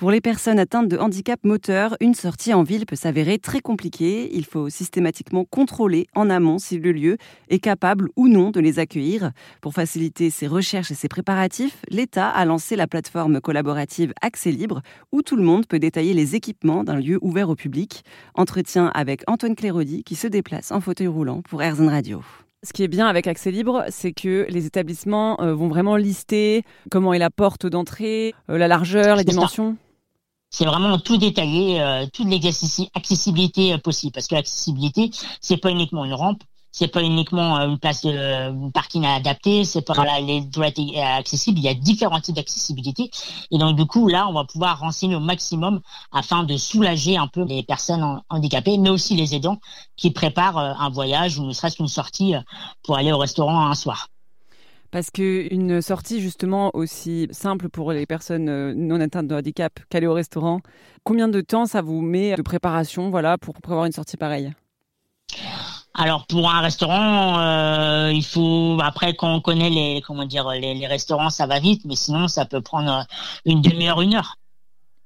Pour les personnes atteintes de handicap moteur, une sortie en ville peut s'avérer très compliquée. Il faut systématiquement contrôler en amont si le lieu est capable ou non de les accueillir. Pour faciliter ces recherches et ces préparatifs, l'État a lancé la plateforme collaborative Accès Libre où tout le monde peut détailler les équipements d'un lieu ouvert au public. Entretien avec Antoine Clérodi qui se déplace en fauteuil roulant pour Airzen Radio. Ce qui est bien avec Accès Libre, c'est que les établissements euh, vont vraiment lister comment est la porte d'entrée, euh, la largeur, les dimensions. C'est vraiment tout détaillé, euh, toute l'accessibilité possible. Parce que l'accessibilité, c'est pas uniquement une rampe, c'est pas uniquement euh, une place de parking adaptée, c'est pas là les toilettes accessibles, il y a différents types d'accessibilité et donc du coup là on va pouvoir renseigner au maximum afin de soulager un peu les personnes handicapées mais aussi les aidants qui préparent euh, un voyage ou ne serait-ce qu'une sortie euh, pour aller au restaurant un soir. Parce qu'une sortie justement aussi simple pour les personnes non atteintes de handicap qu'aller au restaurant, combien de temps ça vous met de préparation voilà, pour prévoir une sortie pareille? Alors pour un restaurant, euh, il faut après quand on connaît les comment dire les, restaurants, ça va vite, mais sinon ça peut prendre une demi-heure, une heure.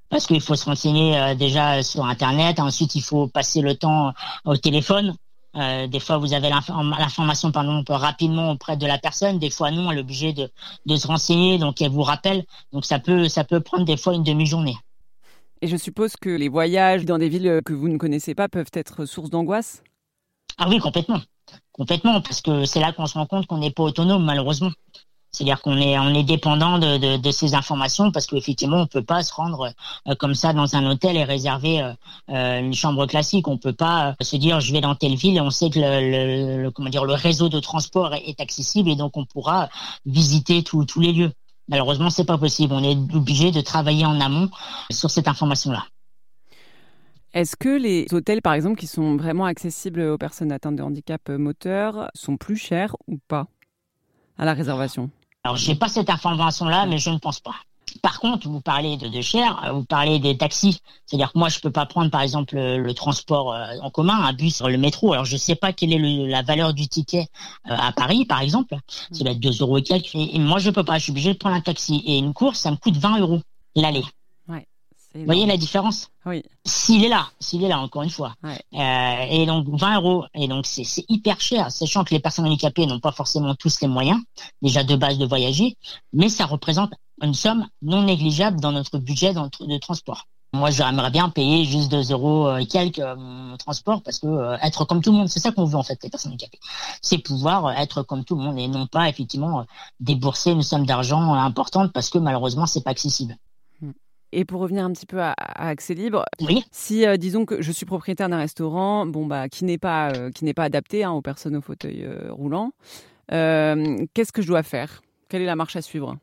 Parce qu'il faut se renseigner euh, déjà sur Internet. Ensuite, il faut passer le temps au téléphone. Euh, des fois, vous avez l'information pardon rapidement auprès de la personne. Des fois, non, elle est obligée de, de se renseigner, donc elle vous rappelle. Donc ça peut ça peut prendre des fois une demi-journée. Et je suppose que les voyages dans des villes que vous ne connaissez pas peuvent être source d'angoisse? Ah oui, complètement. Complètement, parce que c'est là qu'on se rend compte qu'on n'est pas autonome, malheureusement. C'est-à-dire qu'on est on est dépendant de, de, ces informations parce qu'effectivement on peut pas se rendre euh, comme ça dans un hôtel et réserver euh, euh une chambre classique. On peut pas se dire je vais dans telle ville et on sait que le, le, comment dire le réseau de transport est, accessible et donc on pourra visiter tous les lieux. Malheureusement c'est pas possible. On est obligé de travailler en amont sur cette information là. Est-ce que les hôtels, par exemple, qui sont vraiment accessibles aux personnes atteintes de handicap moteur, sont plus chers ou pas à la réservation? Alors, j'ai pas cette information-là, mais je ne pense pas. Par contre, vous parlez de, de cher, vous parlez des taxis. C'est-à-dire que moi, je peux pas prendre, par exemple, le, transport euh, en commun, un bus, le métro. Alors, je sais pas quelle est la valeur du ticket euh, à Paris, par exemple. C'est va 2 euros et quelques. Et, moi, je peux pas. Je suis obligé de prendre un taxi. Et une course, ça me coûte 20 euros l'aller. Vous voyez la différence Oui. S'il est là, s'il est là, encore une fois. Euh, et donc 20 euros, et donc c'est hyper cher, sachant que les personnes handicapées n'ont pas forcément tous les moyens, déjà de base de voyager, mais ça représente une somme non négligeable dans notre budget de transport. Moi, j'aimerais bien payer juste 2 euros et quelques euh, mon transport parce que euh, être comme tout le monde, c'est ça qu'on veut en fait, les personnes handicapées. C'est pouvoir être comme tout le monde et non pas effectivement débourser une somme d'argent importante parce que malheureusement, c'est pas accessible. Et pour revenir un petit peu à, accès libre, si euh, disons que je suis propriétaire d'un restaurant, bon bah qui n'est pas euh, qui n'est pas adapté hein, aux personnes au fauteuil euh, roulant, qu'est-ce que je dois faire? Quelle est la marche à suivre?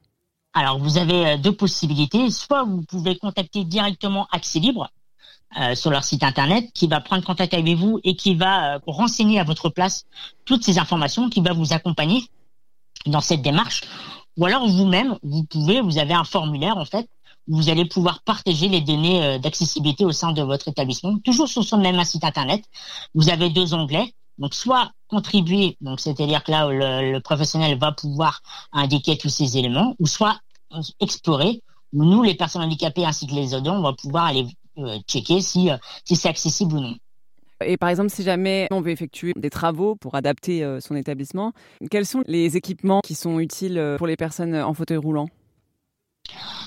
Alors vous avez deux possibilités. Soit vous pouvez contacter directement Accès Libre. sur leur site internet, qui va prendre contact avec vous et qui va renseigner à votre place toutes ces informations, qui va vous accompagner dans cette démarche. Ou alors vous-même, vous pouvez, vous avez un formulaire en fait vous allez pouvoir partager les données euh, d'accessibilité au sein de votre établissement, toujours sur son même site internet. Vous avez deux onglets. Donc, soit contribuer, donc c'est-à-dire que là, le, professionnel va pouvoir indiquer tous ces éléments, ou soit explorer, où nous, les personnes handicapées ainsi que les aidants, on va pouvoir aller euh, checker si, euh, si c'est accessible ou non. Et par exemple, si jamais on veut effectuer des travaux pour adapter son établissement, quels sont les équipements qui sont utiles pour les personnes en fauteuil roulant?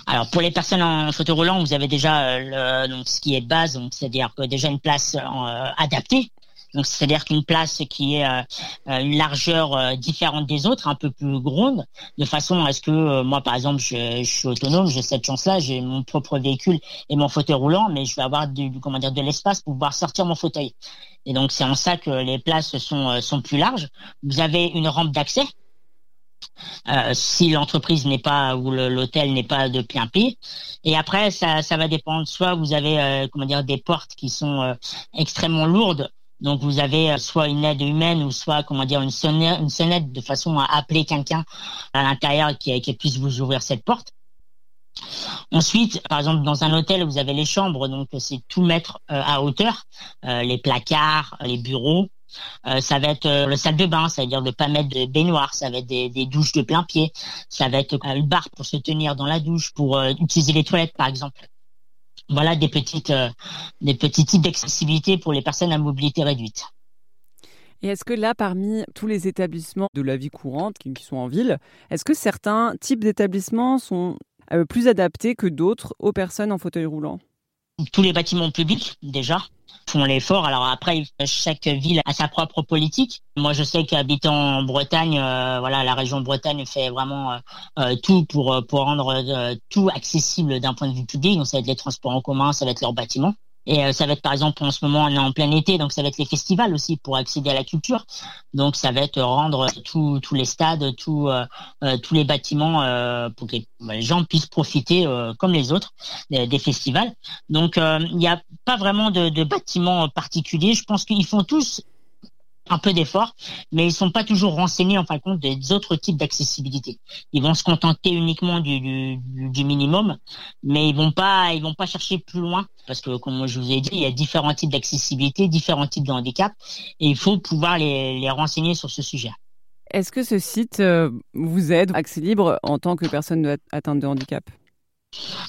Alors pour les personnes en fauteuil roulant, vous avez déjà euh, le, donc ce qui est de base, donc c'est-à-dire que déjà une place euh, adaptée. Donc c'est-à-dire qu'une place qui est euh, une largeur différente des autres, un peu plus grande, de façon à ce que moi par exemple je, je suis autonome, j'ai cette chance-là, j'ai mon propre véhicule et mon fauteuil roulant, mais je vais avoir du, comment dire de l'espace pour pouvoir sortir mon fauteuil. Et donc c'est en ça que les places sont sont plus larges. Vous avez une rampe d'accès euh, si l'entreprise n'est pas ou l'hôtel n'est pas de plein pied. Et après, ça, va dépendre. Soit vous avez euh, comment dire des portes qui sont euh, extrêmement lourdes. Donc vous avez soit une aide humaine ou soit comment dire une sonnette, une sonnette de façon à appeler quelqu'un à l'intérieur qui, qui puisse vous ouvrir cette porte. Ensuite, par exemple, dans un hôtel, vous avez les chambres, donc c'est tout mettre à hauteur, les placards, les bureaux. Euh, ça va être euh, le salle de bain, c'est-à-dire de pas mettre de baignoire, ça va être des, douches de plein pied, ça va être euh, une barre pour se tenir dans la douche, pour utiliser les toilettes par exemple. voilà des des petits types d'accessibilité pour les personnes à mobilité réduite. Et est-ce que là, parmi tous les établissements de la vie courante qui, sont en ville, est-ce que certains types d'établissements sont plus adaptés que d'autres aux personnes en fauteuil roulant? Tous les bâtiments publics déjà font l'effort. Alors après, chaque ville a sa propre politique. Moi, je sais qu'habitant en Bretagne, euh, voilà, la région Bretagne fait vraiment euh, euh, tout pour pour rendre tout accessible d'un point de vue public. Donc ça va être les transports en commun, ça va être leurs bâtiments. Et euh, ça va être par exemple en ce moment on est en plein été, donc ça va être les festivals aussi pour accéder à la culture. Donc ça va être rendre tous les stades, tous euh, euh, tous les bâtiments pour que les, gens puissent profiter comme les autres des, festivals. Donc il n'y a pas vraiment de, de bâtiments particuliers. Je pense qu'ils font tous un peu d'effort, mais ils sont pas toujours renseignés en fin de compte des autres types d'accessibilité. Ils vont se contenter uniquement du, du, du, minimum, mais ils vont pas ils vont pas chercher plus loin parce que comme je vous ai dit, il y a différents types d'accessibilité, différents types de handicap, et il faut pouvoir les, les renseigner sur ce sujet. Est-ce que ce site euh, vous aide, Accès Libre, en tant que personne atteinte de handicap?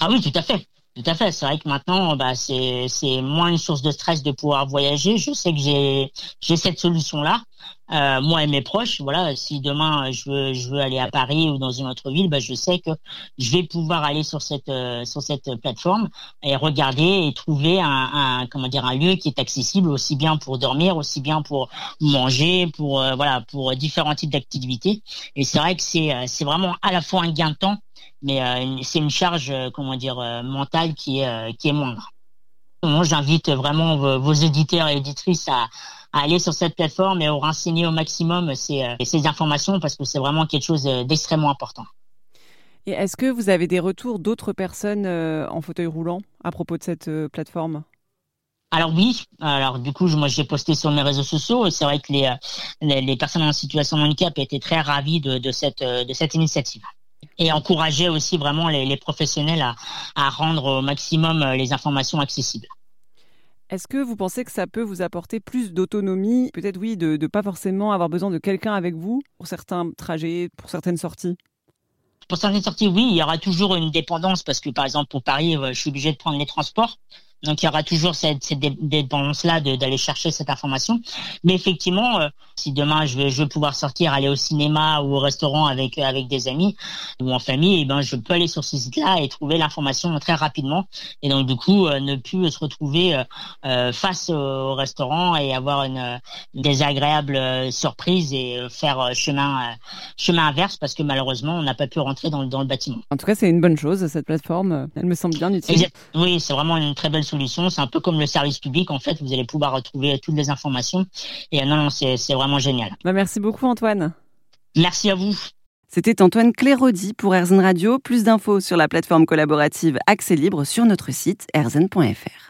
Ah oui, tout à fait. Tout à fait. C'est vrai que maintenant, bah, c'est moins une source de stress de pouvoir voyager. Je sais que j'ai cette solution là. Euh, moi et mes proches, voilà. Si demain je veux je veux aller à Paris ou dans une autre ville, bah, je sais que je vais pouvoir aller sur cette euh, sur cette plateforme et regarder et trouver un, un, comment dire un lieu qui est accessible aussi bien pour dormir, aussi bien pour manger, pour euh, voilà pour différents types d'activités. Et c'est vrai que c'est c'est vraiment à la fois un gain de temps mais euh, c'est une charge, euh, comment dire, euh, mentale qui est qui est moindre. Moi, j'invite vraiment vos, éditeurs et éditrices à, aller sur cette plateforme et à renseigner au maximum ces, ces informations parce que c'est vraiment quelque chose d'extrêmement important. Et est-ce que vous avez des retours d'autres personnes en fauteuil roulant à propos de cette plateforme? Alors oui, alors du coup, moi j'ai posté sur mes réseaux sociaux et c'est vrai que les, les, personnes en situation de handicap étaient très ravies de, de cette, de cette initiative et encourager aussi vraiment les, professionnels à, rendre au maximum euh, les informations accessibles. Est-ce que vous pensez que ça peut vous apporter plus d'autonomie Peut-être oui, de ne pas forcément avoir besoin de quelqu'un avec vous pour certains trajets, pour certaines sorties? Pour certaines sorties, oui, il y aura toujours une dépendance parce que par exemple pour Paris, euh, je suis obligé de prendre les transports. Donc il y aura toujours cette, cette dépendance-là d'aller chercher cette information. Mais effectivement, euh, si demain je veux, je pouvoir sortir, aller au cinéma ou au restaurant avec avec des amis ou en famille, et eh ben je peux aller sur ce site-là et trouver l'information très rapidement. Et donc du coup, euh, ne plus se retrouver euh, face au restaurant et avoir une, désagréable surprise et faire chemin chemin inverse parce que malheureusement on n'a pas pu rentrer dans, dans le bâtiment. En tout cas, c'est une bonne chose cette plateforme. Elle me semble bien utile. Oui, c'est vraiment une très belle solution. C'est un peu comme le service public. En fait, vous allez pouvoir retrouver toutes les informations. Et euh, non, non, c'est vraiment génial. Bah, merci beaucoup, Antoine. Merci à vous. C'était Antoine Clérodi pour Erzen Radio. Plus d'infos sur la plateforme collaborative Accès Libre sur notre site erzen.fr.